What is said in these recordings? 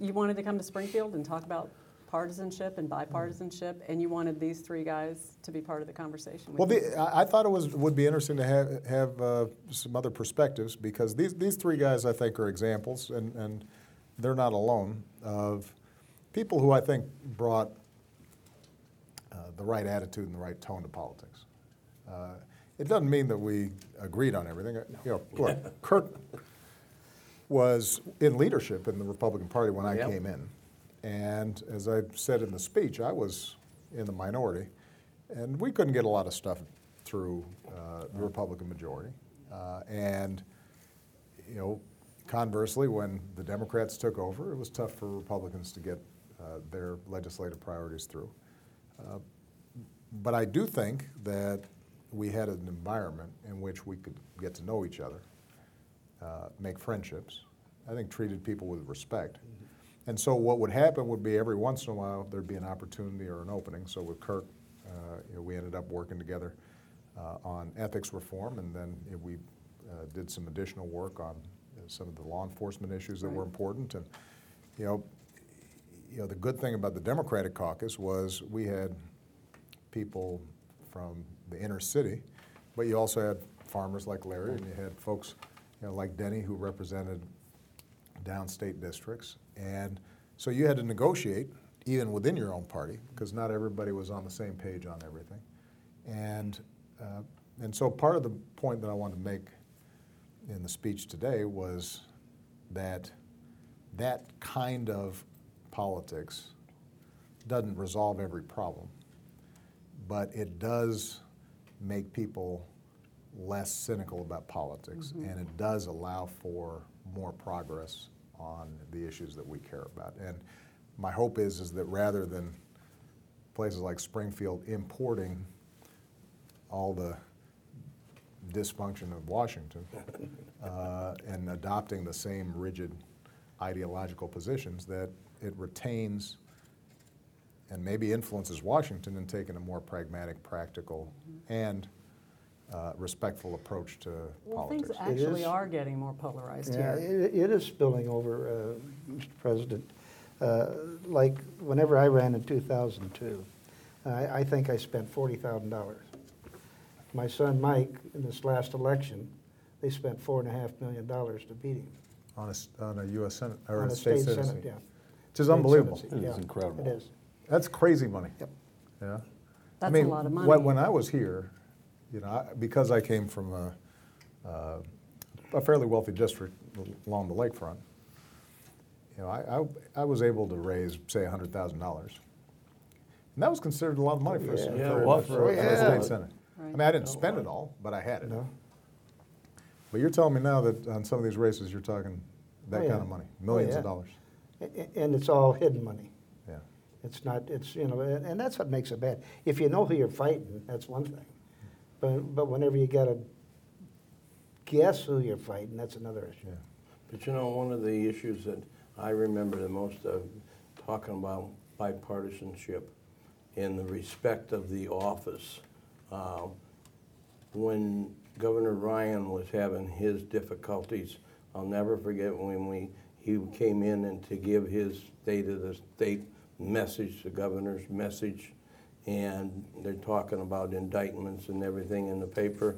you wanted to come to Springfield and talk about partisanship and bipartisanship, and you wanted these three guys to be part of the conversation. Well, the, I I thought it was would be interesting to have have uh, some other perspectives because these these three guys I think are examples, and and they're not alone of people who I think brought uh, the right attitude and the right tone to politics. Uh, it doesn't mean that we agreed on everything. Uh, You know, look, Kirk was in leadership in the Republican Party when I Yep. came in. And as I said in the speech, I was in the minority. And we couldn't get a lot of stuff through uh, the Republican majority. Uh, and, you know, conversely, when the Democrats took over, it was tough for Republicans to get uh, their legislative priorities through. Uh, but I do think that we had an environment in which we could get to know each other, uh, make friendships. I think treated people with respect. And so what would happen would be every once in a while there'd be an opportunity or an opening. So with Kirk, uh, you know, we ended up working together uh, on ethics reform, and then you know, we uh, did some additional work on some of the law enforcement issues that were important. And you know, you know, the good thing about the Democratic caucus was we had people from the inner city, but you also had farmers like Larry, and you had folks, you know, like Denny who represented downstate districts. And so you had to negotiate even within your own party because not everybody was on the same page on everything. And, uh, and so part of the point that I wanted to make in the speech today was that that kind of politics doesn't resolve every problem, but it does make people less cynical about politics, and it does allow for more progress on the issues that we care about. And my hope is is that rather than places like Springfield importing all the dysfunction of Washington uh, and adopting the same rigid ideological positions, that it retains and maybe influences Washington in taking a more pragmatic, practical, and uh, respectful approach to politics. Well, things actually is- are getting more polarized Yeah, here. it, it is spilling over, uh, Mr. President. Uh, Like, whenever I ran in 2002, I, I think I spent $40,000. My son Mike, in this last election, they spent four and a half million dollars to beat him. On a, s- on a U.S. Senate, or On a a state state senate. senate, yeah. Which is State unbelievable. senate, It is incredible. It is, That's crazy money. yep. Yeah. I That's a mean, lot of money. When, when I was here, you know, I, because I came from a, uh, a fairly wealthy district along the lakefront, you know, I, I, I was able to raise, say, hundred thousand dollars. And that was considered a lot of money for, a Yeah. for, Yeah, for was. for a state senate. I mean, I didn't spend it all, but I had it. No? But you're telling me now that on some of these races, you're talking that Oh, yeah. kind of money, millions yeah. of dollars. A- a- And it's all hidden money. Yeah. It's not, it's, you know, and that's what makes it bad. If you know who you're fighting, that's one thing. But, but whenever you gotta guess who you're fighting, that's another issue. Yeah. But you know, one of the issues that I remember the most of talking about bipartisanship and the respect of the office. uh, When Governor Ryan was having his difficulties, I'll never forget when we, he came in and to give his state of the state message, the governor's message, and they're talking about indictments and everything in the paper.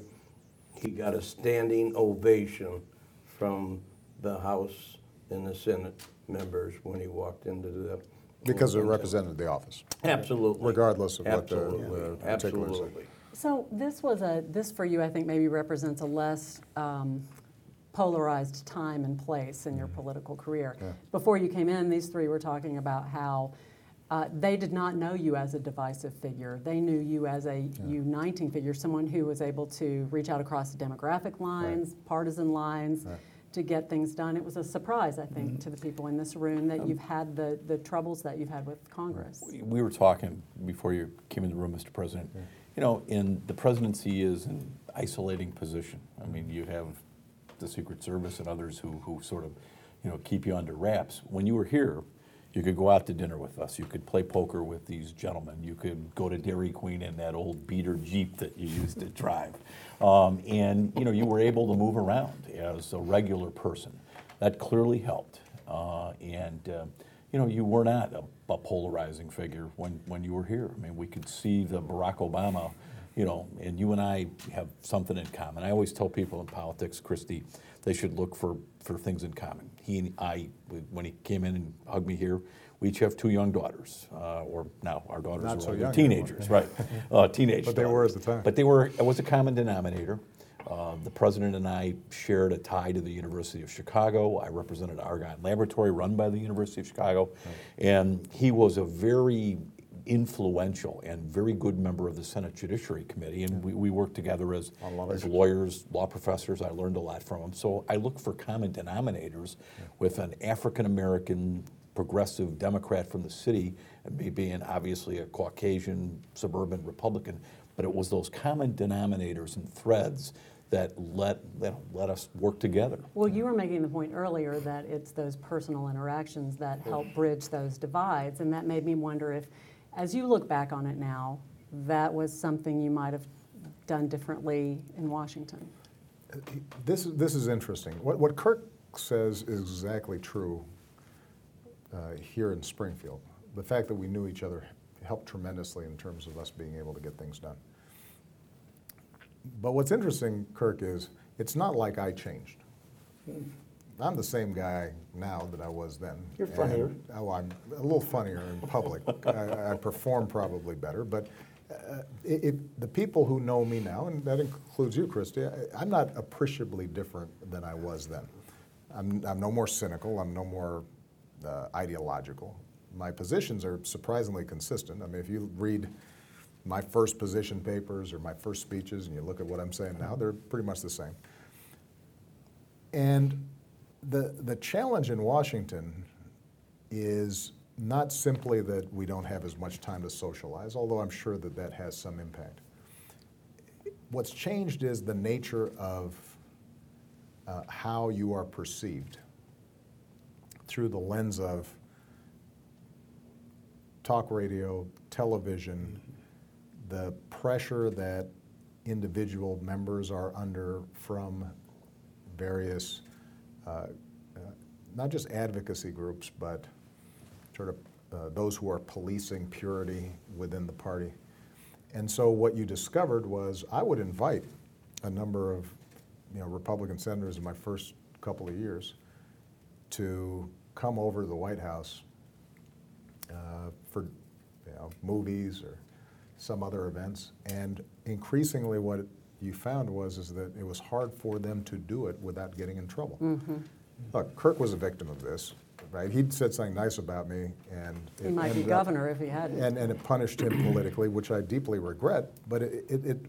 He got a standing ovation from the House and the Senate members when he walked into the. Because it represented the office. Absolutely. regardless of what the- Absolutely. the particulars are. Absolutely. So this was a, this for you, I think maybe represents a less um, polarized time and place in your political career. Mm-hmm. Yeah. Before you came in, these three were talking about how uh, they did not know you as a divisive figure. They knew you as a uniting figure, someone who was able to reach out across demographic lines, partisan lines, Right. to get things done. It was a surprise, I think, Mm-hmm. to the people in this room Um, that you've had the, the troubles that you've had with Congress. We- We were talking before you came in the room, Mr. President. You know, in the presidency is an isolating position. I mean, you have the Secret Service and others who, who sort of, you know, keep you under wraps. When you were here, you could go out to dinner with us. You could play poker with these gentlemen. You could go to Dairy Queen in that old beater Jeep that you used to drive. Um, and, you know, you were able to move around as a regular person. That clearly helped. Uh, and uh, you know, you were not a, a polarizing figure when, when you were here. I mean, we could see the Barack Obama, you know, and you and I have something in common. I always tell people in politics, Christi, they should look for, for things in common. He and I, when he came in and hugged me here, we each have two young daughters, uh, or now our daughters Not are so young teenagers, right? Uh, teenage. But they were at the time. But they were. It was a common denominator. Uh, the president and I shared a tie to the University of Chicago. I represented Argonne Laboratory, run by the University of Chicago, and he was a very influential and very good member of the Senate Judiciary Committee, and we, we worked together as, On a lot of as lawyers, law professors. I learned a lot from him. So I look for common denominators with an African American progressive Democrat from the city, and me being obviously a Caucasian suburban Republican. But it was those common denominators and threads that let, that let us work together. Well, you were making the point earlier that it's those personal interactions that help bridge those divides, and that made me wonder if, as you look back on it now, that was something you might have done differently in Washington. This, is- this is interesting. What, what Kirk says is exactly true uh, here in Springfield. The fact that we knew each other helped tremendously in terms of us being able to get things done. But what's interesting, Kirk, is it's not like I changed. I'm the same guy now that I was then. You're funnier. And, oh, I'm a little funnier in public. I, I perform probably better, but uh, it, it, the people who know me now, and that includes you, Christi, I, I'm not appreciably different than I was then. I'm, I'm no more cynical. I'm no more uh, ideological. My positions are surprisingly consistent. I mean, if you read my first position papers or my first speeches and you look at what I'm saying now, they're pretty much the same. And the, the challenge in Washington is not simply that we don't have as much time to socialize, although I'm sure that that has some impact. What's changed is the nature of uh, how you are perceived through the lens of talk radio, television, the pressure that individual members are under from various, not just advocacy groups, but sort of uh, those who are policing purity within the party. And so what you discovered was I would invite a number of you know, Republican senators in my first couple of years to come over to the White House uh, for you know, movies or some other events. And increasingly, what you found was is that it was hard for them to do it without getting in trouble. Look, Kirk was a victim of this, right? He'd said something nice about me, and He might be ended up- governor if he hadn't. and, and it punished him politically, which I deeply regret. But it, it, it,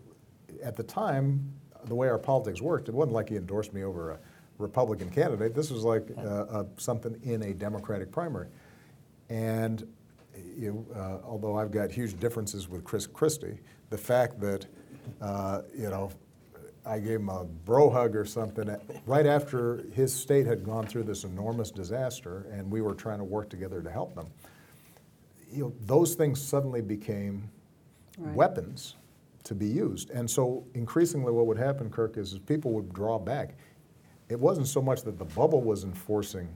at the time, the way our politics worked, it wasn't like he endorsed me over a Republican candidate. This was like uh, uh, something in a Democratic primary. And you, uh, although I've got huge differences with Chris Christie, the fact that uh, you know I gave him a bro hug or something right after his state had gone through this enormous disaster, and we were trying to work together to help them you know, those things suddenly became Right. weapons to be used. And so increasingly what would happen, Kirk, is, is people would draw back. It wasn't so much that the bubble was enforcing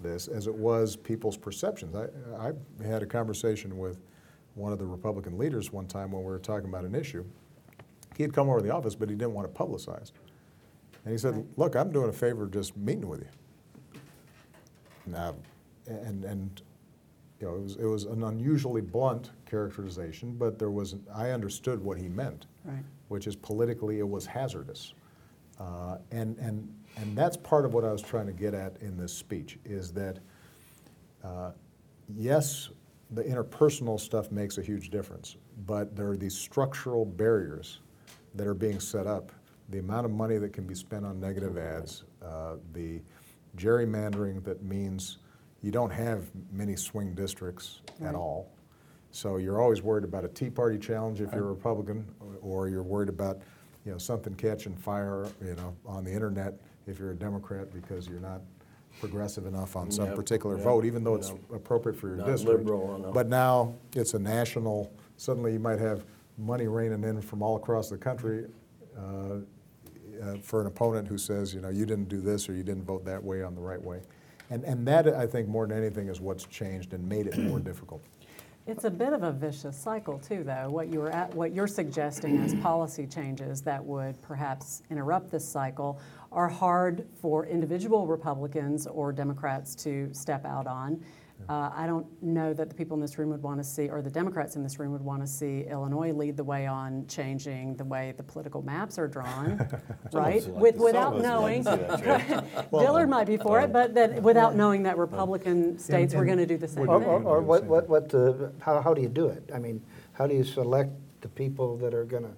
this as it was people's perceptions. I, I had a conversation with one of the Republican leaders one time when we were talking about an issue. He had come over to the office, but he didn't want to publicize. And he said, Right. look, I'm doing a favor just meeting with you. Now, and, and, you know, it was, it was an unusually blunt characterization, but there was, I understood what he meant, Right. which is politically it was hazardous. Uh, and, and, and that's part of what I was trying to get at in this speech, is that, uh, yes, the interpersonal stuff makes a huge difference, but there are these structural barriers that are being set up. The amount of money that can be spent on negative ads, uh, the gerrymandering that means you don't have many swing districts Right. at all. So you're always worried about a Tea Party challenge if you're a Republican, or you're worried about, you know, something catching fire, you know, on the internet if you're a Democrat because you're not progressive enough on some Yep, particular yep, vote, even though it's yep. appropriate for your district. liberal enough. But now it's a national, suddenly you might have money raining in from all across the country uh, uh, for an opponent who says, you know, you didn't do this or you didn't vote that way on the right way. And, and that, I think, more than anything, is what's changed and made it more difficult. It's a bit of a vicious cycle too, though. What you were at, what you're suggesting as policy changes that would perhaps interrupt this cycle are hard for individual Republicans or Democrats to step out on. Uh, I don't know that the people in this room would want to see, or the Democrats in this room would want to see Illinois lead the way on changing the way the political maps are drawn, right? like With, without some of us like knowing, to see that Dillard might be for it, but that without knowing that Republican states were going to do the same Or, thing. or- or what, what, what, the- how, how do you do it? I mean, how do you select the people that are gonna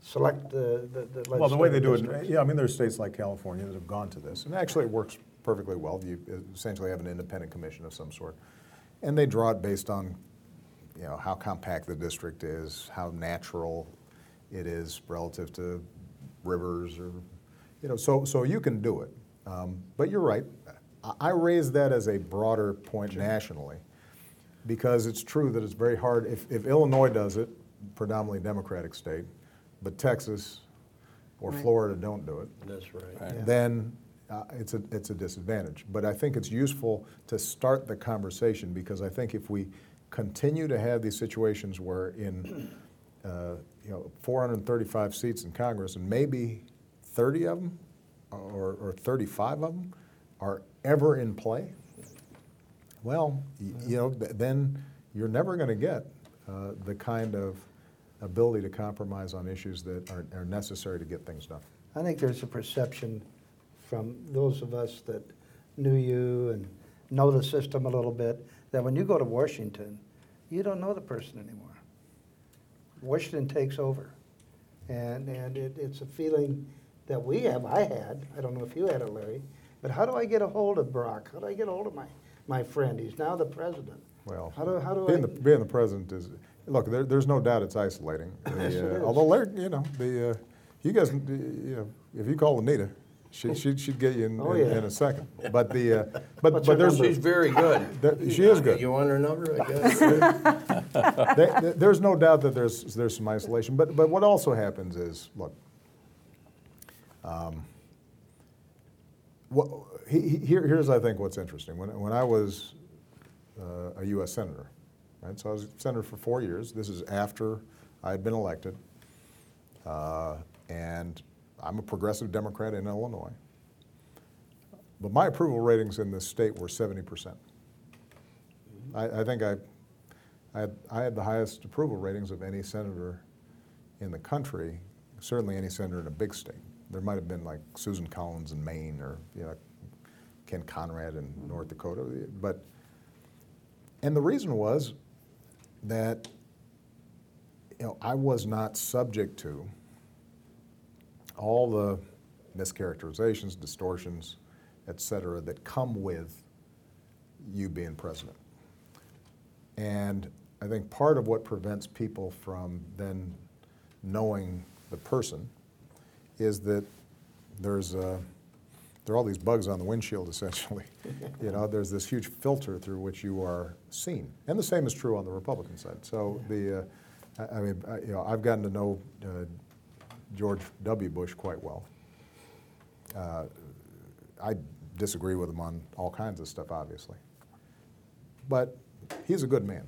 select the, the the Well, the way they do it, legislative yeah, I mean, there's states like California that have gone to this, and actually it works perfectly well. You essentially have an independent commission of some sort. And they draw it based on, you know, how compact the district is, how natural it is relative to rivers or, you know, so, so you can do it. Um, But you're right. I- I raise that as a broader point nationally, because it's true that it's very hard, if, if Illinois does it, predominantly Democratic state, but Texas or Right. Florida don't do it, That's right. Right. then uh, it's a, it's a disadvantage. But I think it's useful to start the conversation because I think if we continue to have these situations where in, uh, you know, 435 seats in Congress and maybe 30 of them or, or 35 of them are ever in play, well, y- you know, th- then you're never going to get uh, the kind of ability to compromise on issues that are, are necessary to get things done. I think there's a perception from those of us that knew you and know the system a little bit, that when you go to Washington, you don't know the person anymore. Washington takes over. And, and it, it's a feeling that we have, I had, I don't know if you had it, Larry, but how do I get a hold of Brock? How do I get a hold of my, my friend? He's now the president. Well, How do, how do being I? the, being the president is, look, there, there's no doubt it's isolating. The, Yes, it uh, is. Although Larry, you know, the, uh, you guys, you know, if you call Anita, she, she'd, she'd get you in, Oh, in, yeah. in a second. But the, uh, but, What's but there's, number? She's very good. There- she is good. You want her number, I guess? there- there- there's no doubt that there's, there's some isolation. But, but what also happens is, look, um, what, he, he- here, here's, I think, what's interesting. When, when I was uh, a U.S. Senator, right, so I was Senator for four years. This is after I had been elected. Uh, and I'm a progressive Democrat in Illinois. But my approval ratings in this state were 70%. I, I think I, I had, I had the highest approval ratings of any senator in the country, certainly any senator in a big state. There might have been like Susan Collins in Maine or you know, Kent Conrad in North Dakota, but and the reason was that you know I was not subject to all the mischaracterizations, distortions, et cetera, that come with you being president. And I think part of what prevents people from then knowing the person is that there's a, there are all these bugs on the windshield essentially. you know, there's this huge filter through which you are seen, and the same is true on the Republican side. So the, uh, I, I mean, I, you know, I've gotten to know uh, George W. Bush quite well. Uh, I disagree with him on all kinds of stuff, obviously, but he's a good man,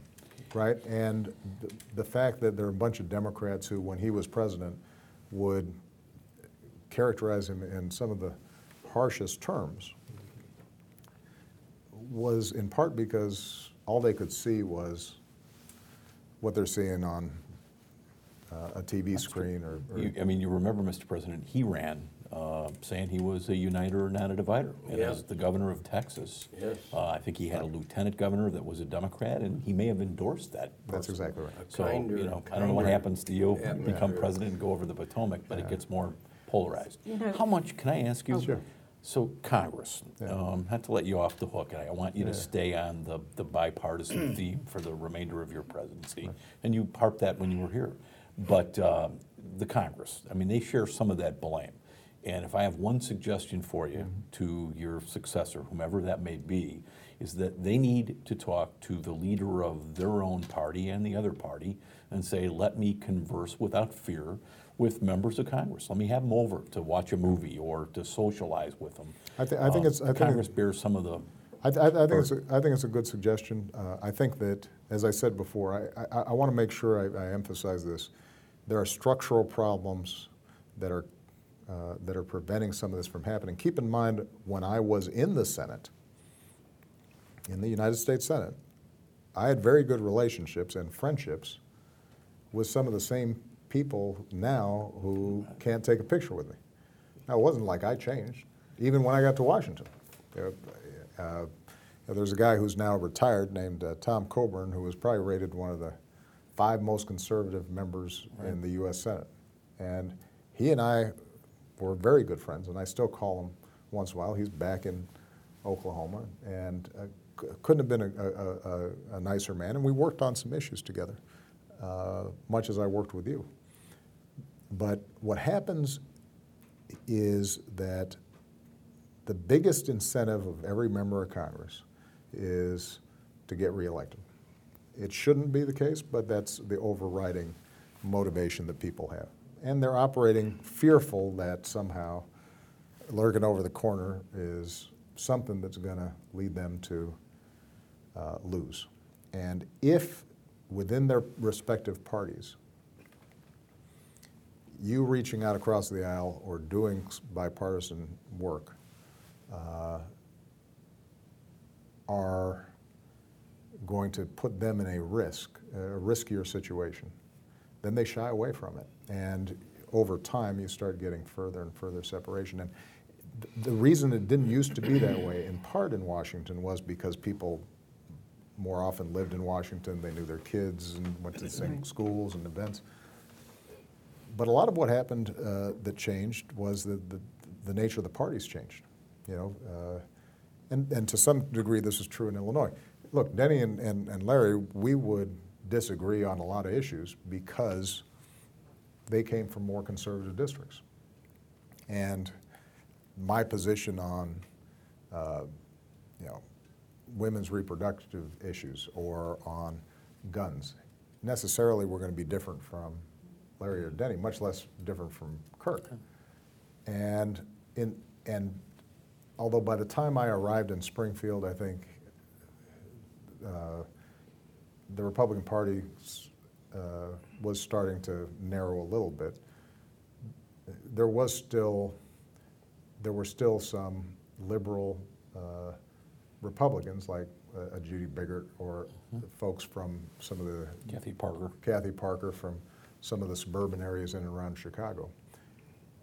right? And the, the fact that there are a bunch of Democrats who, when he was president, would characterize him in some of the harshest terms was in part because all they could see was what they're seeing on uh, a TV screen or, or You- I mean, you remember, Mr. President, he ran uh, saying he was a uniter, not a divider. And Yeah. as the governor of Texas, Yes. uh, I think he had a lieutenant governor that was a Democrat, and he may have endorsed that. That's person. exactly right. A So, kinder- you know, I don't know what kinder happens to you, you become atmosphere. president and go over the Potomac, but it gets more polarized. You know- How much, can I ask you? Oh. Sure. So Congress, Yeah. um, not to let you off the hook, and I want you to stay on the, the bipartisan theme for the remainder of your presidency, and you harped that when you were here. But um, the Congress, I mean, they share some of that blame. And if I have one suggestion for you to your successor, whomever that may be, is that they need to talk to the leader of their own party and the other party and say, let me converse without fear with members of Congress. Let me have them over to watch a movie or to socialize with them. I thi- I think Uh, it's- I think it- Congress bears some of the I, I, I think it's a, I think it's a good suggestion. Uh, I think that, as I said before, I, I, I want to make sure I, I emphasize this. There are structural problems that are uh, that are preventing some of this from happening. Keep in mind, when I was in the Senate, in the United States Senate, I had very good relationships and friendships with some of the same people now who can't take a picture with me. Now, it wasn't like I changed, even when I got to Washington. Uh, there's a guy who's now retired named uh, Tom Coburn, who was probably rated one of the five most conservative members in the U.S. Senate. And he and I were very good friends, and I still call him once in a while. He's back in Oklahoma, and uh, c- couldn't have been a, a, a, a nicer man. And we worked on some issues together, uh, much as I worked with you. But what happens is that the biggest incentive of every member of Congress is to get reelected. It shouldn't be the case, but that's the overriding motivation that people have. And they're operating fearful that somehow lurking over the corner is something that's going to lead them to uh, lose. And if within their respective parties, you reaching out across the aisle or doing bipartisan work uh, are going to put them in a risk, a riskier situation, then they shy away from it. And over time, you start getting further and further separation. And th- the reason it didn't used to be that way, in part in Washington, was because people more often lived in Washington. They knew their kids and went to the same schools and events. But a lot of what happened uh, that changed was that the, the nature of the parties changed. You know, uh, and, and to some degree, this is true in Illinois. Look, Denny and, and, and Larry, we would disagree on a lot of issues because they came from more conservative districts. And my position on, uh, you know, women's reproductive issues or on guns necessarily we're going to be different from Larry or Denny, much less different from Kirk. And in and although by the time I arrived in Springfield, I think uh, the Republican Party uh, was starting to narrow a little bit. There was still there were still some liberal uh, Republicans like uh, a Judy Biggert or folks from some of the Kathy Parker. Kathy Parker from some of the suburban areas in and around Chicago.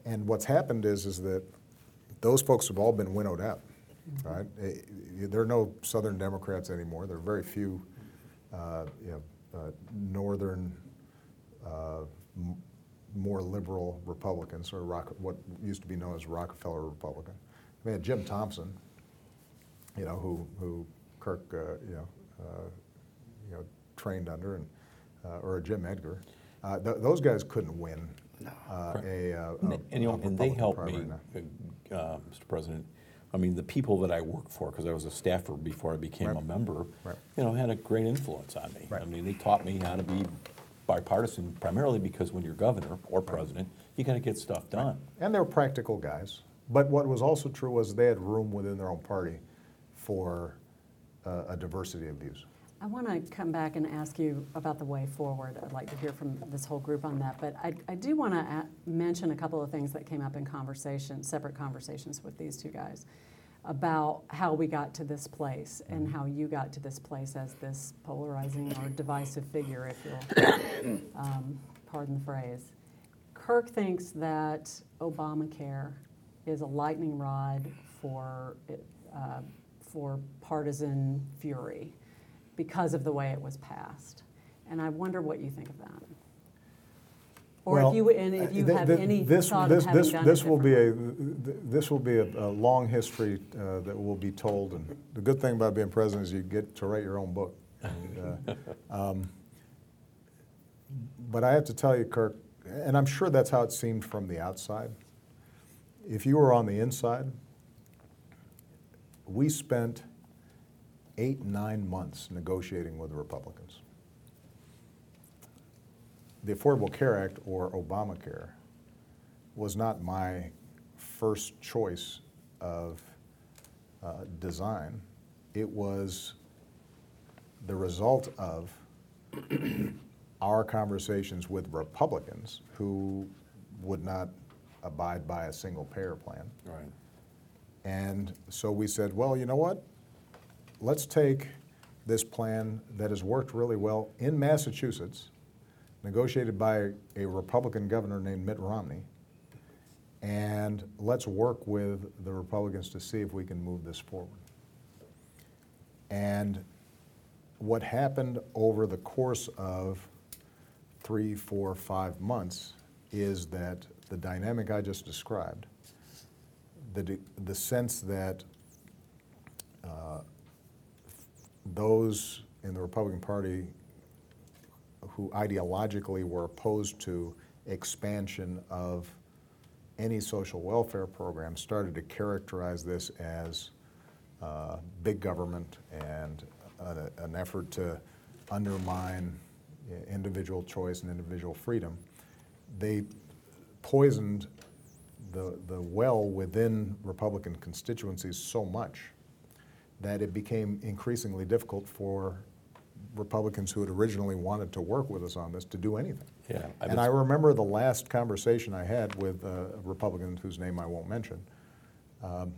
And what's happened is, is that those folks have all been winnowed out, right? Eh, There are no Southern Democrats anymore. There are very few, uh, you know, uh, Northern, uh, m- more liberal Republicans, or Rock, what used to be known as Rockefeller Republican. I mean, Jim Thompson, you know, who, who Kirk, uh, you know, uh, you know, trained under, and, uh, or a Jim Edgar. Uh, th- those guys couldn't win uh, a, uh, And, a- they- and, you know, and they helped me, now. uh, Mr. President. I mean, the people that I worked for, because I was a staffer before I became a member, Right. you know, had a great influence on me. I mean, they taught me how to be bipartisan, primarily because when you're governor or president, you got to get stuff done. And they were practical guys. But what was also true was they had room within their own party for uh, a diversity of views. I want to come back and ask you about the way forward. I'd like to hear from this whole group on that. But I, I do want to mention a couple of things that came up in conversation, separate conversations with these two guys, about how we got to this place and how you got to this place as this polarizing or divisive figure, if you'll um, pardon the phrase. Kirk thinks that Obamacare is a lightning rod for, uh, for partisan fury because of the way it was passed. And I wonder what you think of that. Or Well, if you, and if you th- have th- any this- thought this- of having this- done This will be a, this will be a, a long history uh, that will be told. And the good thing about being president is you get to write your own book. And, uh, um, But I have to tell you, Kirk, and I'm sure that's how it seemed from the outside. If you were on the inside, we spent eight, nine months negotiating with the Republicans. The Affordable Care Act, or Obamacare, was not my first choice of uh, design. it was the result of our conversations with Republicans who would not abide by a single payer plan. Right. And so we said, well, you know what? Let's take this plan that has worked really well in Massachusetts, negotiated by a Republican governor named Mitt Romney, and let's work with the Republicans to see if we can move this forward. And what happened over the course of three, four, five months is that the dynamic I just described, the, the sense that uh, those in the Republican Party who ideologically were opposed to expansion of any social welfare program started to characterize this as uh, big government and an, an effort to undermine uh, individual choice and individual freedom. They poisoned the, the well within Republican constituencies so much that it became increasingly difficult for Republicans who had originally wanted to work with us on this to do anything. Yeah. I And I remember the last conversation I had with a Republican whose name I won't mention. Um,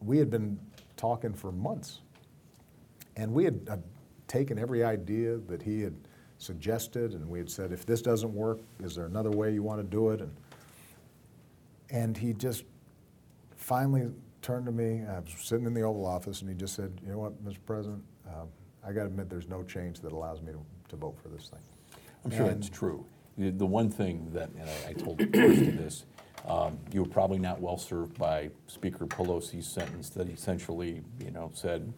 We had been talking for months. And we had uh, taken every idea that he had suggested, and we had said, if this doesn't work, is there another way you want to do it? And, and he just finally turned to me, I was sitting in the Oval Office, and he just said, you know what, Mr. President, um, I got to admit, there's no change that allows me to, to vote for this thing. I'm sure And- it's true. The, the one thing that, and I, I told Kirsten this, um, you were probably not well served by Speaker Pelosi's sentence that essentially, you know, said,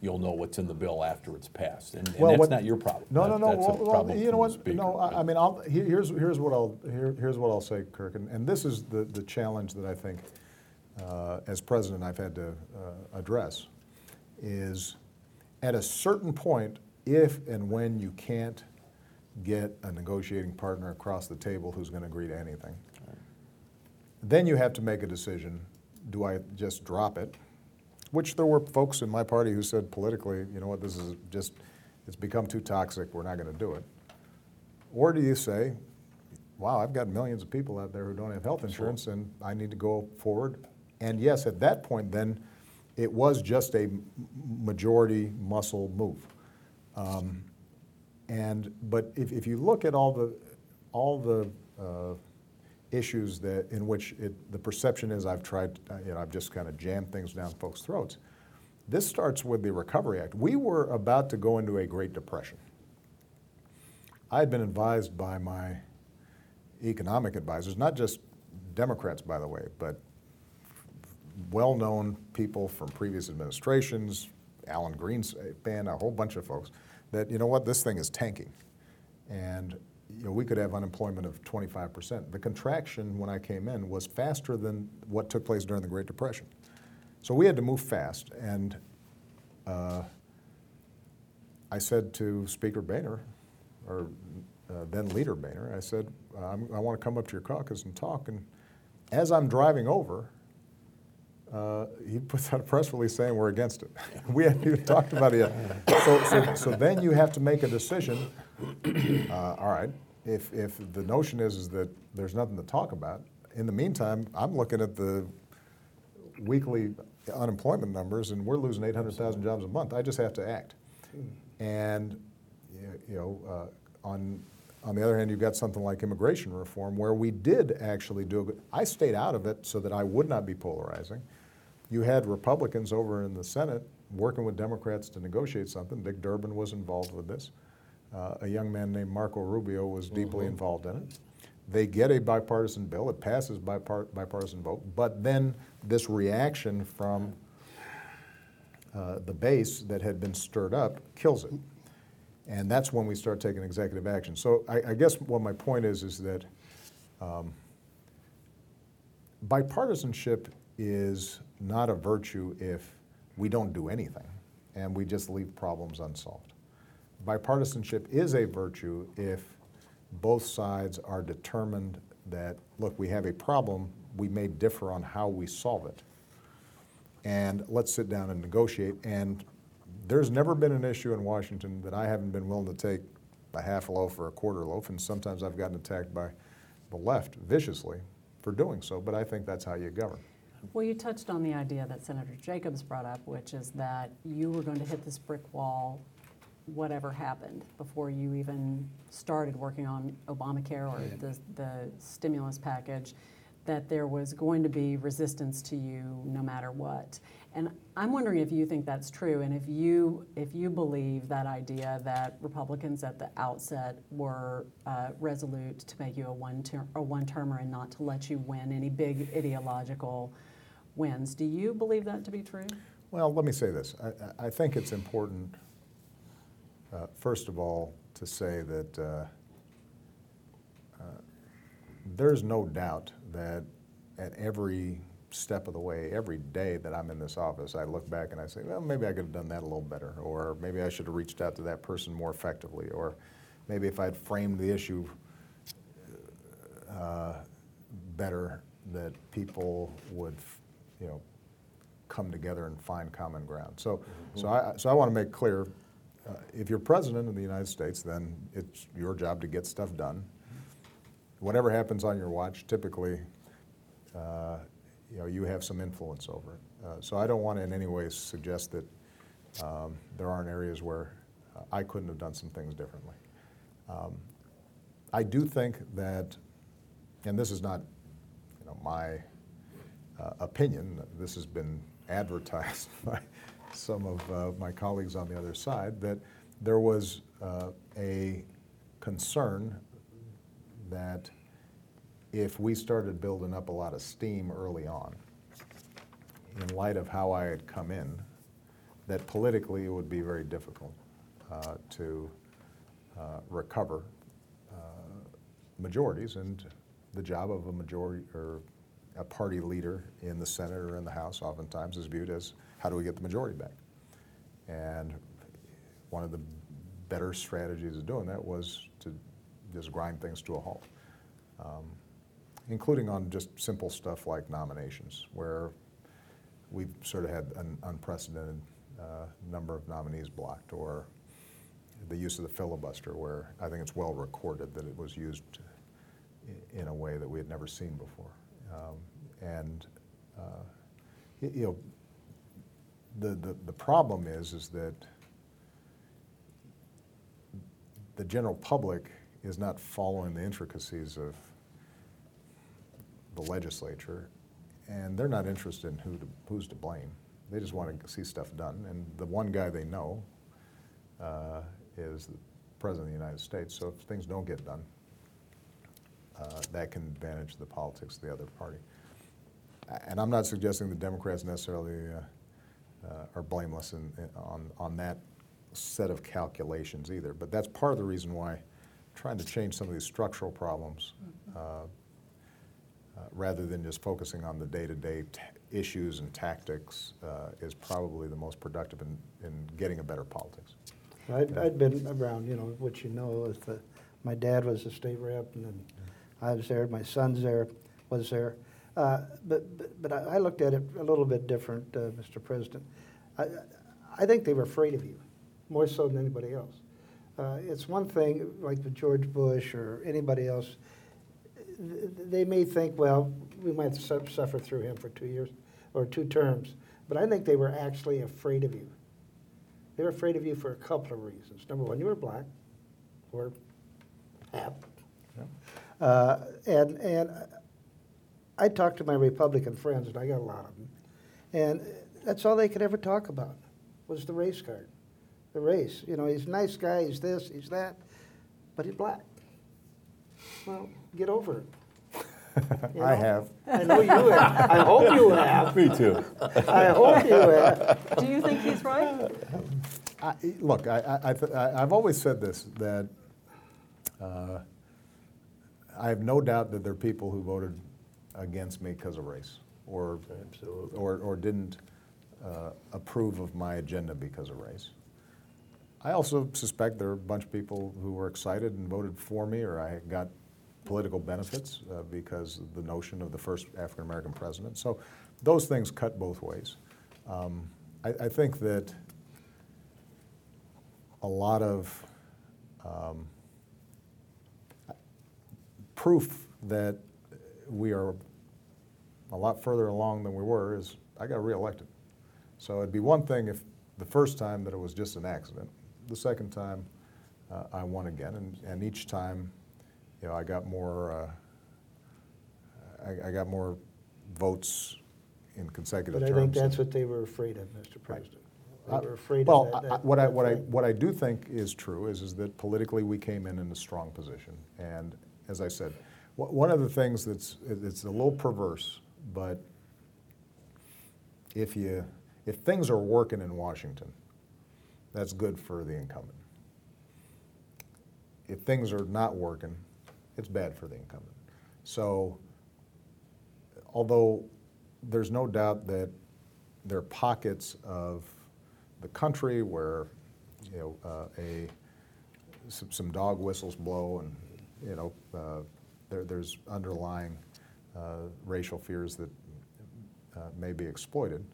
you'll know what's in the bill after it's passed. And, and Well, that's what- not your problem. No, no, That- no. That's a well, well, you know what? speaker. No, I, I mean, I'll, here's here's what I'll here, here's what I'll say, Kirk, and, and this is the the challenge that I think, uh, as president, I've had to uh, address, is at a certain point, if and when you can't get a negotiating partner across the table who's going to agree to anything, then you have to make a decision. Do I just drop it? Which there were folks in my party who said politically, you know what, this is just, it's become too toxic, we're not going to do it. Or do you say, wow, I've got millions of people out there who don't have health insurance and I need to go forward? And yes, at that point, then it was just a majority muscle move. Um, and, but if, if you look at all the, all the uh, issues that, in which it, the perception is I've tried, uh, you know, I've just kind of jammed things down folks' throats. This starts with the Recovery Act. We were about to go into a Great Depression. I had been advised by my economic advisors, not just Democrats, by the way, but well-known people from previous administrations, Alan Greenspan, a whole bunch of folks, that, you know what, this thing is tanking. And, you know, we could have unemployment of 25%. The contraction when I came in was faster than what took place during the Great Depression. So we had to move fast. And uh, I said to Speaker Boehner, or uh, then Leader Boehner, I said, I want to come up to your caucus and talk. And as I'm driving over, uh, he puts out a press release saying we're against it. we haven't even talked about it yet. So, so, so then you have to make a decision. Uh, all right, if, if the notion is, is that there's nothing to talk about, in the meantime, I'm looking at the weekly unemployment numbers, and we're losing 800,000 jobs a month. I just have to act. And you- know, uh, on on the other hand, you've got something like immigration reform, where we did actually do. A good, I stayed out of it so that I would not be polarizing. You had Republicans over in the Senate working with Democrats to negotiate something. Dick Durbin was involved with this. Uh, a young man named Marco Rubio was deeply involved in it. They get a bipartisan bill. It passes by par- bipartisan vote. But then this reaction from uh, the base that had been stirred up kills it. And that's when we start taking executive action. So I, I guess what my point is is that um, bipartisanship is not a virtue if we don't do anything and we just leave problems unsolved. Bipartisanship is a virtue if both sides are determined that, look, we have a problem, we may differ on how we solve it. and let's sit down and negotiate. And there's never been an issue in Washington that I haven't been willing to take a half loaf or a quarter loaf, and sometimes I've gotten attacked by the left viciously for doing so, but I think that's how you govern. Well, you touched on the idea that Senator Jacobs brought up, which is that you were going to hit this brick wall, whatever happened, before you even started working on Obamacare or the, the stimulus package, that there was going to be resistance to you no matter what. And I'm wondering if you think that's true, and if you if you believe that idea that Republicans at the outset were uh, resolute to make you a one ter- a one termer and not to let you win any big ideological wins. Do you believe that to be true? Well, let me say this. I, I think it's important, uh, first of all, to say that uh, uh, there's no doubt that at every step of the way, every day that I'm in this office, I look back and I say, well, maybe I could have done that a little better, or maybe I should have reached out to that person more effectively, or maybe if I'd framed the issue uh, better, that people would, you know, come together and find common ground. So, so I, so I want to make clear, uh, if you're president of the United States, then it's your job to get stuff done. Whatever happens on your watch, typically, uh, you know, you have some influence over it. Uh, so I don't want to in any way suggest that um, there aren't areas where uh, I couldn't have done some things differently. Um, I do think that, and this is not, you know, my uh, opinion. This has been advertised by some of uh, my colleagues on the other side that there was uh, a concern that if we started building up a lot of steam early on, in light of how I had come in, that politically it would be very difficult uh, to uh, recover uh, majorities. And the job of a majority or a party leader in the Senate or in the House oftentimes is viewed as how do we get the majority back? And one of the better strategies of doing that was to just grind things to a halt. Um, including on just simple stuff like nominations, where we've sort of had an unprecedented uh, number of nominees blocked, or the use of the filibuster, where I think it's well recorded that it was used in a way that we had never seen before. Um, and uh, you know, the, the, the problem is is that the general public is not following the intricacies of the legislature, and they're not interested in who to, who's to blame. They just want to see stuff done, and the one guy they know uh, is the President of the United States. So if things don't get done, uh, that can advantage the politics of the other party. And I'm not suggesting the Democrats necessarily uh, uh, are blameless in, in, on, on that set of calculations either, but that's part of the reason why trying to change some of these structural problems uh, uh, rather than just focusing on the day-to-day t- issues and tactics, uh, is probably the most productive in, in getting a better politics. I'd, I'd been around, you know, what you know is that my dad was a state rep, and then I was there. My son's there, was there. Uh, but, but but I looked at it a little bit different, uh, Mr. President. I, I think they were afraid of you, more so than anybody else. Uh, it's one thing, like with George Bush or anybody else, they may think, well, we might suffer through him for two years or two terms. But I think they were actually afraid of you. They were afraid of you for a couple of reasons. Number one, you were black, or half. Yeah. Uh, and, and I talked to my Republican friends, and I got a lot of them. And that's all they could ever talk about was the race card. The race. You know, he's a nice guy, he's this, he's that, but he's black. Well, get over it. You I have. I know you have. I hope you have. Me too. I hope you have. Do you think he's right? I, look, I, I, I, have always said this that uh, I have no doubt that there are people who voted against me because of race or, Absolutely. or, or didn't uh, approve of my agenda because of race. I also suspect there are a bunch of people who were excited and voted for me, or I got political benefits uh, because of the notion of the first African American president. So those things cut both ways. Um, I, I think that a lot of um, proof that we are a lot further along than we were is I got reelected. So it'd be one thing if the first time that it was just an accident. The second time, uh, I won again, and, and each time, you know, I got more. Uh, I, I got more votes in consecutive But I terms. think that's what they were afraid of, Mr. President. They uh, were afraid Well, of that. I- I- that- what I, what I, what I do think is true is, is that politically we came in in a strong position. And as I said, one of the things that's, it's a little perverse, but if you, if things are working in Washington, that's good for the incumbent. If things are not working, it's bad for the incumbent. So, although there's no doubt that there are pockets of the country where, you know, uh, a, some, some dog whistles blow and, you know, uh, there, there's underlying uh, racial fears that uh, may be exploited.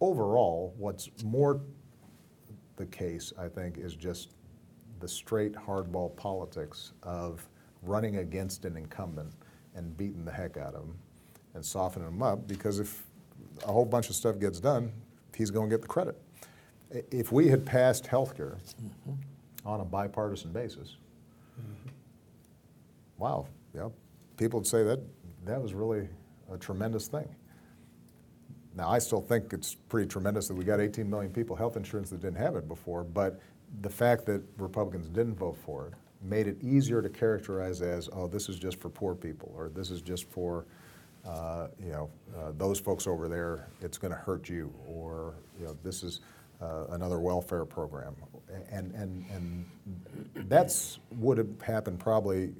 Overall, what's more the case, I think, is just the straight hardball politics of running against an incumbent and beating the heck out of him and softening him up because if a whole bunch of stuff gets done, he's going to get the credit. If we had passed health care on a bipartisan basis, wow, yeah, people would say that that was really a tremendous thing. Now, I still think it's pretty tremendous that we got 18 million people health insurance that didn't have it before, but the fact that Republicans didn't vote for it made it easier to characterize as, oh, this is just for poor people, or this is just for, uh, you know, uh, those folks over there, it's going to hurt you, or, you know, this is uh, another welfare program. And, and, and that's would have happened probably,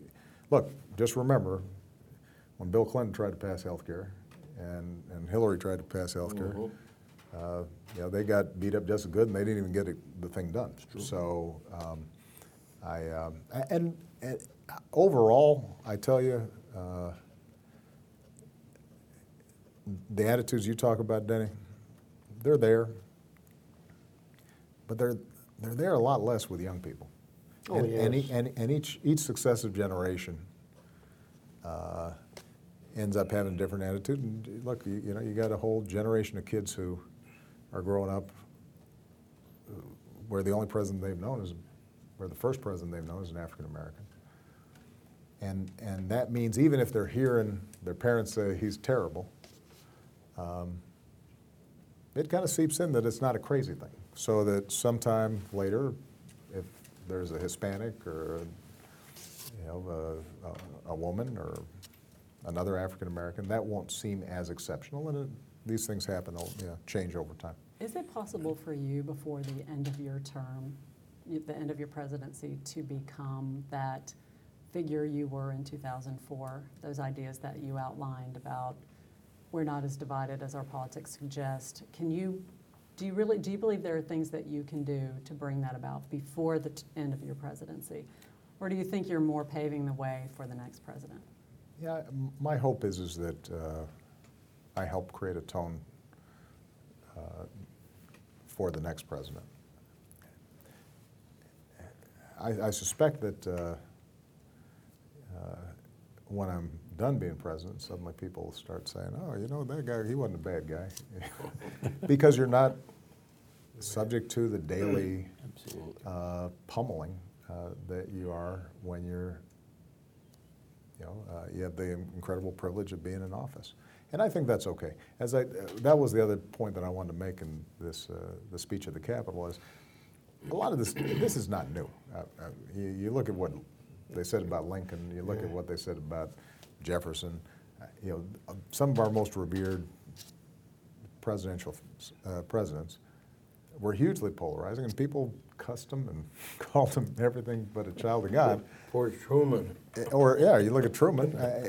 look, just remember, when Bill Clinton tried to pass health care and, and Hillary tried to pass health care, uh, you know, they got beat up just as good and they didn't even get it, the thing done. So um, I, um, and, and overall, I tell you, uh, the attitudes you talk about, Denny, they're there, but they're, they're there a lot less with young people. Oh, and, and, e- yes. and, and each, each successive generation uh, ends up having a different attitude. And look, you, you know, you got a whole generation of kids who are growing up uh, where the only president they've known is, where the first president they've known is an African American. And, and that means even if they're hearing their parents say he's terrible, um, it kind of seeps in that it's not a crazy thing. So that sometime later, there's a Hispanic or you know a, a, a woman or another African American, that won't seem as exceptional, and it, these things happen. They'll you know, change over time. Is it possible for you before the end of your term, the end of your presidency, to become that figure you were in 2004? Those ideas that you outlined about we're not as divided as our politics suggest. Can you, do you really, do you believe there are things that you can do to bring that about before the t- end of your presidency? Or do you think you're more paving the way for the next president? Yeah, my hope is is that uh, I help create a tone uh, for the next president. I, I suspect that uh, uh, when I'm done being president, suddenly people start saying, "Oh, you know that guy, he wasn't a bad guy," because you're not subject to the daily uh, pummeling uh, that you are when you're, you know, uh, you have the incredible privilege of being in office. And I think that's okay. As I, uh, that was the other point that I wanted to make in this, uh, the speech at the Capitol is, a lot of this, this is not new. Uh, uh, you, you look at what they said about Lincoln, you look at what they said about Jefferson, uh, you know, uh, some of our most revered presidential uh, presidents were hugely polarizing, and people cussed him and called them everything but a child of God. Poor Truman. Or yeah, you look at Truman. uh,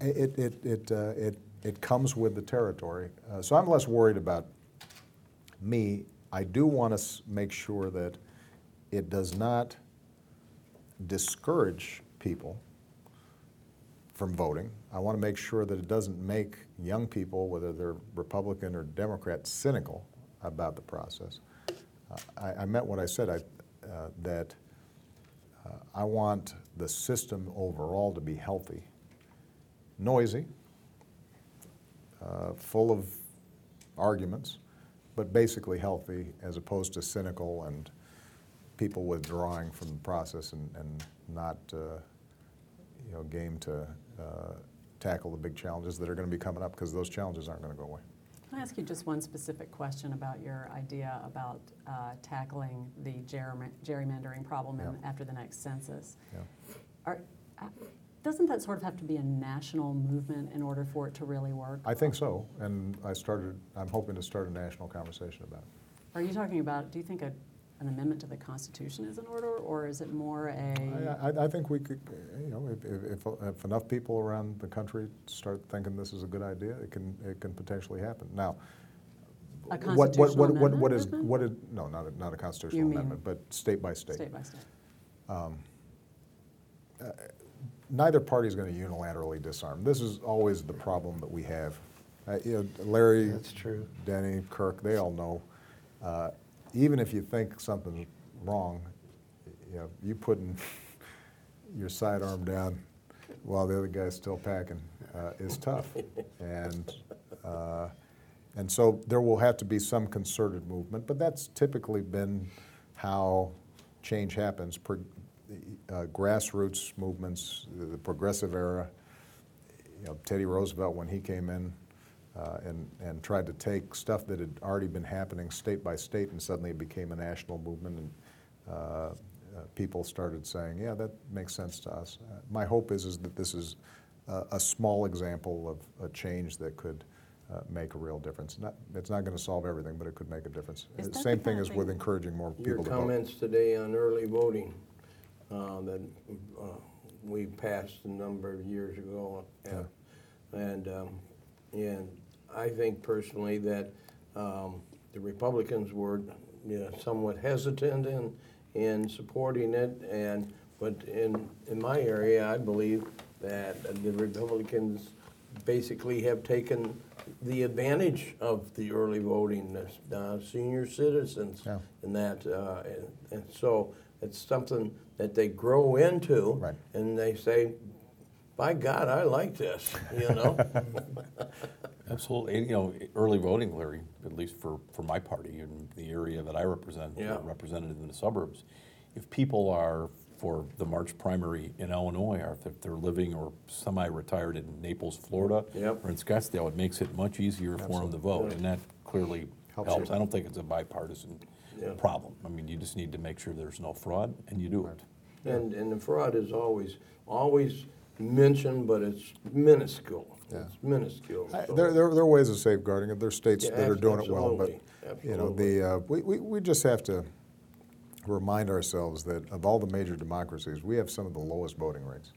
It it it uh, it it comes with the territory. Uh, so I'm less worried about me. I do want to make sure that it does not discourage people from voting. I want to make sure that it doesn't make young people, whether they're Republican or Democrat, cynical about the process. Uh, I, I meant what I said, I, uh, that uh, I want the system overall to be healthy, noisy, uh, full of arguments, but basically healthy as opposed to cynical and people withdrawing from the process and, and not uh, you know, game to tackle the big challenges that are going to be coming up because those challenges aren't going to go away. Can I ask you just one specific question about your idea about uh, tackling the gerrymandering problem in, after the next census? Yeah. Are, uh, doesn't that sort of have to be a national movement in order for it to really work? I think so, and I started, I'm hoping to start a national conversation about it. Are you talking about, do you think a, an amendment to the Constitution is in order, or is it more a? I, I, I think we could, uh, you know, if, if, if, if enough people around the country start thinking this is a good idea, it can, it can potentially happen. Now, A what, what, constitutional what, what, what amendment, is, movement? what is, no, not a, not a constitutional You mean- amendment, but state by state. State by state. Neither party is going to unilaterally disarm. This is always the problem that we have. Uh, you know, Larry, That's true. Denny, Kirk, they all know. Uh, even if you think something's wrong, you know, you putting your sidearm down while the other guy's still packing uh, is tough. And uh, and so there will have to be some concerted movement, but that's typically been how change happens. Pro- uh, grassroots movements, the progressive era, you know, Teddy Roosevelt, when he came in uh, and, and tried to take stuff that had already been happening state by state, and suddenly it became a national movement, and uh, uh, people started saying, yeah, that makes sense to us. Uh, my hope is, is that this is a, a small example of a change that could uh, make a real difference. Not, it's not going to solve everything, but it could make a difference. Is the Same thing kind as with encouraging more Your people to vote. comments today on early voting uh, that uh, we passed a number of years ago. uh, And, um, and I think personally that um, the Republicans were you know, somewhat hesitant in, in supporting it. And, but in, in my area, I believe that the Republicans basically have taken the advantage of the early voting, uh, senior citizens Yeah. and that, uh, and, and so it's something that they grow into. Right. And they say, by God, I like this, you know? Absolutely. And, you know, early voting, Larry, at least for, for my party in the area that I represent, Yeah. represented in the suburbs, if people are for the March primary in Illinois, or if they're living or semi-retired in Naples, Florida, Yep. or in Scottsdale, it makes it much easier for them to vote, and that clearly Helps helps. I don't think it's a bipartisan Yeah. problem. I mean, you just need to make sure there's no fraud, and you do it. And, and the fraud is always, always mentioned, but it's minuscule. Yeah. It's minuscule. I- There, there, there are ways of safeguarding it. There are states Yeah, that are doing it well, but, absolutely, you know, the, uh, we, we, we just have to remind ourselves that of all the major democracies, we have some of the lowest voting rates.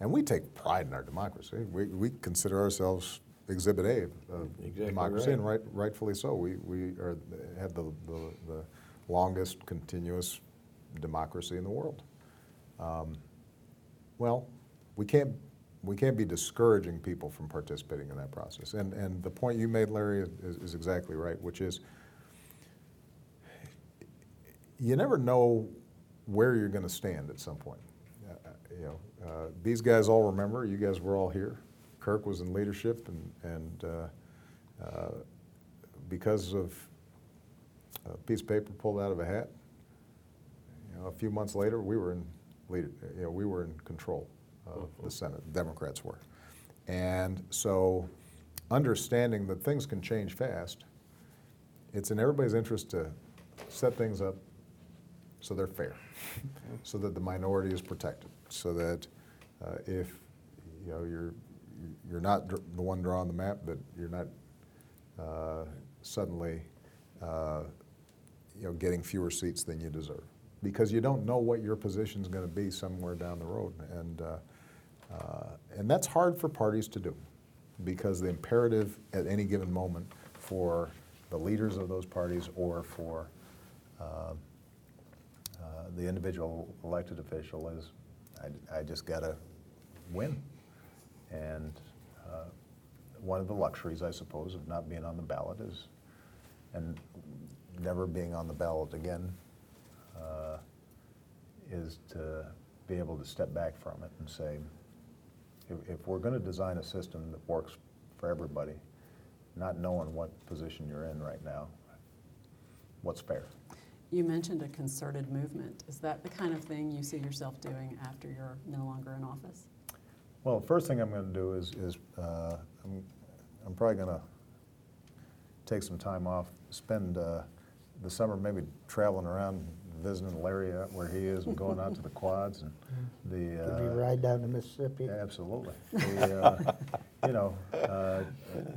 And we take pride in our democracy. We, we consider ourselves Exhibit A of Exactly democracy, right. and right, rightfully so. We, we are, have the, the, the longest continuous democracy in the world. Um, Well, we can't, we can't be discouraging people from participating in that process. And, and the point you made, Larry, is, is exactly right, which is you never know where you're going to stand at some point. Uh, uh, you know, uh, these guys all remember. You guys were all here. Kirk was in leadership, and and uh, uh, because of a piece of paper pulled out of a hat, you know, a few months later, we were in leader, you know, we were in control of the Senate. Democrats were, and so understanding that things can change fast, it's in everybody's interest to set things up so they're fair, so that the minority is protected, so that uh, if you know you're you're not dr- the one drawing the map, that you're not uh, suddenly uh, you know getting fewer seats than you deserve, because you don't know what your position is going to be somewhere down the road, and uh, and that's hard for parties to do, because the imperative at any given moment for the leaders of those parties or for uh, uh, the individual elected official is, I, I just got to win. And uh, one of the luxuries, I suppose, of not being on the ballot is, and never being on the ballot again, uh, is to be able to step back from it and say, if, if we're going to design a system that works for everybody, not knowing what position you're in right now, what's fair? You mentioned a concerted movement. Is that the kind of thing you see yourself doing after you're no longer in office? Well, the first thing I'm going to do is, is uh, I'm, I'm probably going to take some time off, spend uh, the summer maybe traveling around, visiting Larry where he is, and going out to the quads and the. Could uh, ride down to Mississippi. Absolutely. The, uh, you know, uh,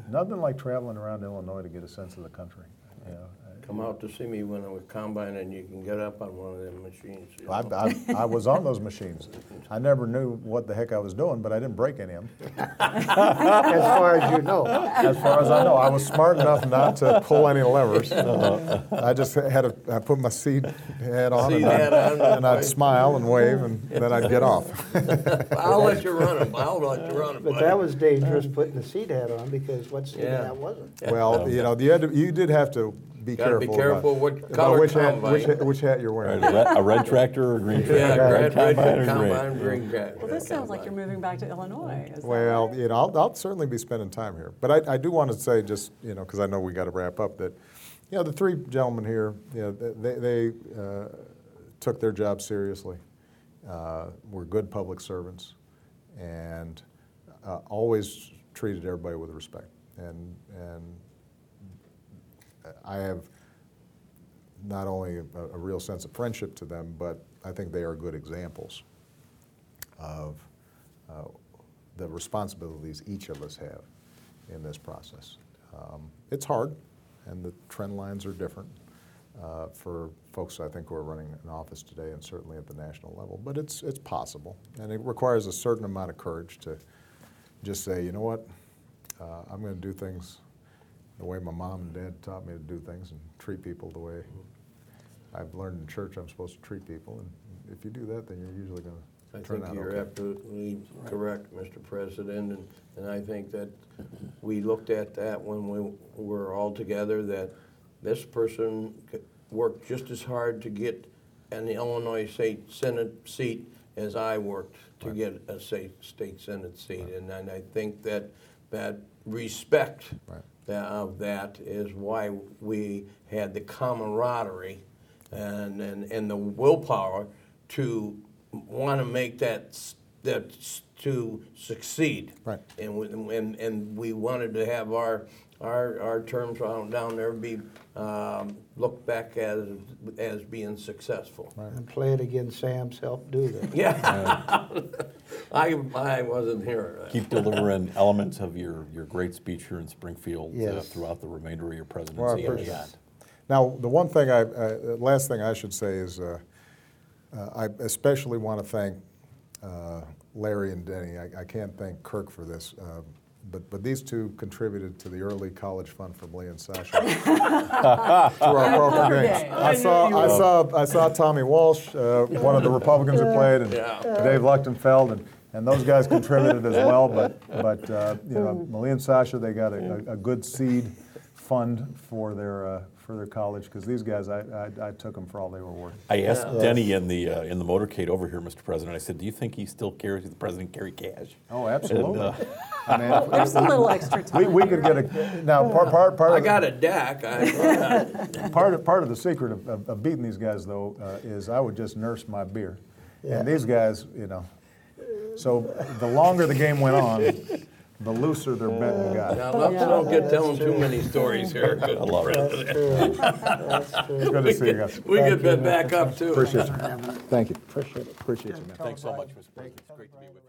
nothing like traveling around Illinois to get a sense of the country. You know, Come out to see me when I was combining, and you can get up on one of them machines. you I, know. I, I was on those machines. I never knew what the heck I was doing, but I didn't break any of them. As far as you know. As far as I know, I was smart enough not to pull any levers. Uh-huh. I just had to, I put my seat head on, Seat and, hat on, I'd, and I'd right. smile and wave, and then I'd get off. I'll let you run them, I'll let you run them. But that was dangerous putting the seat hat on because what seat Yeah. hat wasn't? Well, you know, you, had to, you did have to be Gotta be careful. careful about, what color which hat, which, hat- which hat you're Right, wearing. a, red, a red tractor or a green Yeah, tractor? red, red, combine or combine, green? green cat. Well, this sounds like you're moving back to Illinois. Is Well, right? you know, I'll, I'll certainly be spending time here. But I, I do want to say, just, you know, because I know we got to wrap up, that, you know, the three gentlemen here, you know, they, they uh, took their job seriously, uh, were good public servants, and uh, always treated everybody with respect. And, and I have not only a, a real sense of friendship to them, but I think they are good examples of uh, the responsibilities each of us have in this process. Um, It's hard, and the trend lines are different uh, for folks, I think, who are running an office today and certainly at the national level, but it's, it's possible. And it requires a certain amount of courage to just say, you know what, uh, I'm going to do things the way my mom and dad taught me to do things and treat people the way I've learned in church I'm supposed to treat people. And if you do that, then you're usually going I to turn think out you're okay. absolutely correct, Mr. President, and, and I think that we looked at that when we were all together, that this person worked just as hard to get an Illinois State Senate seat as I worked to get a state, state Senate seat. And, and I think that, that respect Right. Of that is why we had the camaraderie and, and, and the willpower to want to make that, that to succeed. Right. And, we- and, and we wanted to have our, our, our terms down down there be, um, looked back as, as being successful. And play it again, Sam's helped do that. Yeah. I, I wasn't here. Keep delivering elements of your, your great speech here in Springfield uh, throughout the remainder of your Well, I presidency and appreciate beyond. Now, the one thing I, uh, last thing I should say is, uh, uh, I especially want to thank uh, Larry and Denny. I, I can't thank Kirk for this, uh, but but these two contributed to the early college fund for Lee and Sasha through our poker games. game. I saw I saw I saw Tommy Walsh, uh, one of the Republicans who played, and Yeah. Dave Luechtefeld, and, and those guys contributed as well. But but uh, you know, Malia and Sasha, they got a, a, a good seed fund for their uh, for their college because these guys, I, I I took them for all they were worth. I asked Yeah. Denny in the uh, in the motorcade over here, Mr. President. I said, "Do you think he still carries the president carry cash?" Oh, absolutely. uh, I mean, if- There's a little extra we, time. we could get a now part part part I of got a deck. I, Part of, part of the secret of, of, of beating these guys, though, uh, is I would just nurse my beer. Yeah. And these guys, you know, so the longer the game went on, the looser their betting got. now, let's Yeah. don't get telling too many stories here. I love it. That's true. That's true. Good to see you guys. We get that back up too. Appreciate you. Thank you. Appreciate it. Appreciate you, man. Thanks so much, Mr. President. It's great to be with you.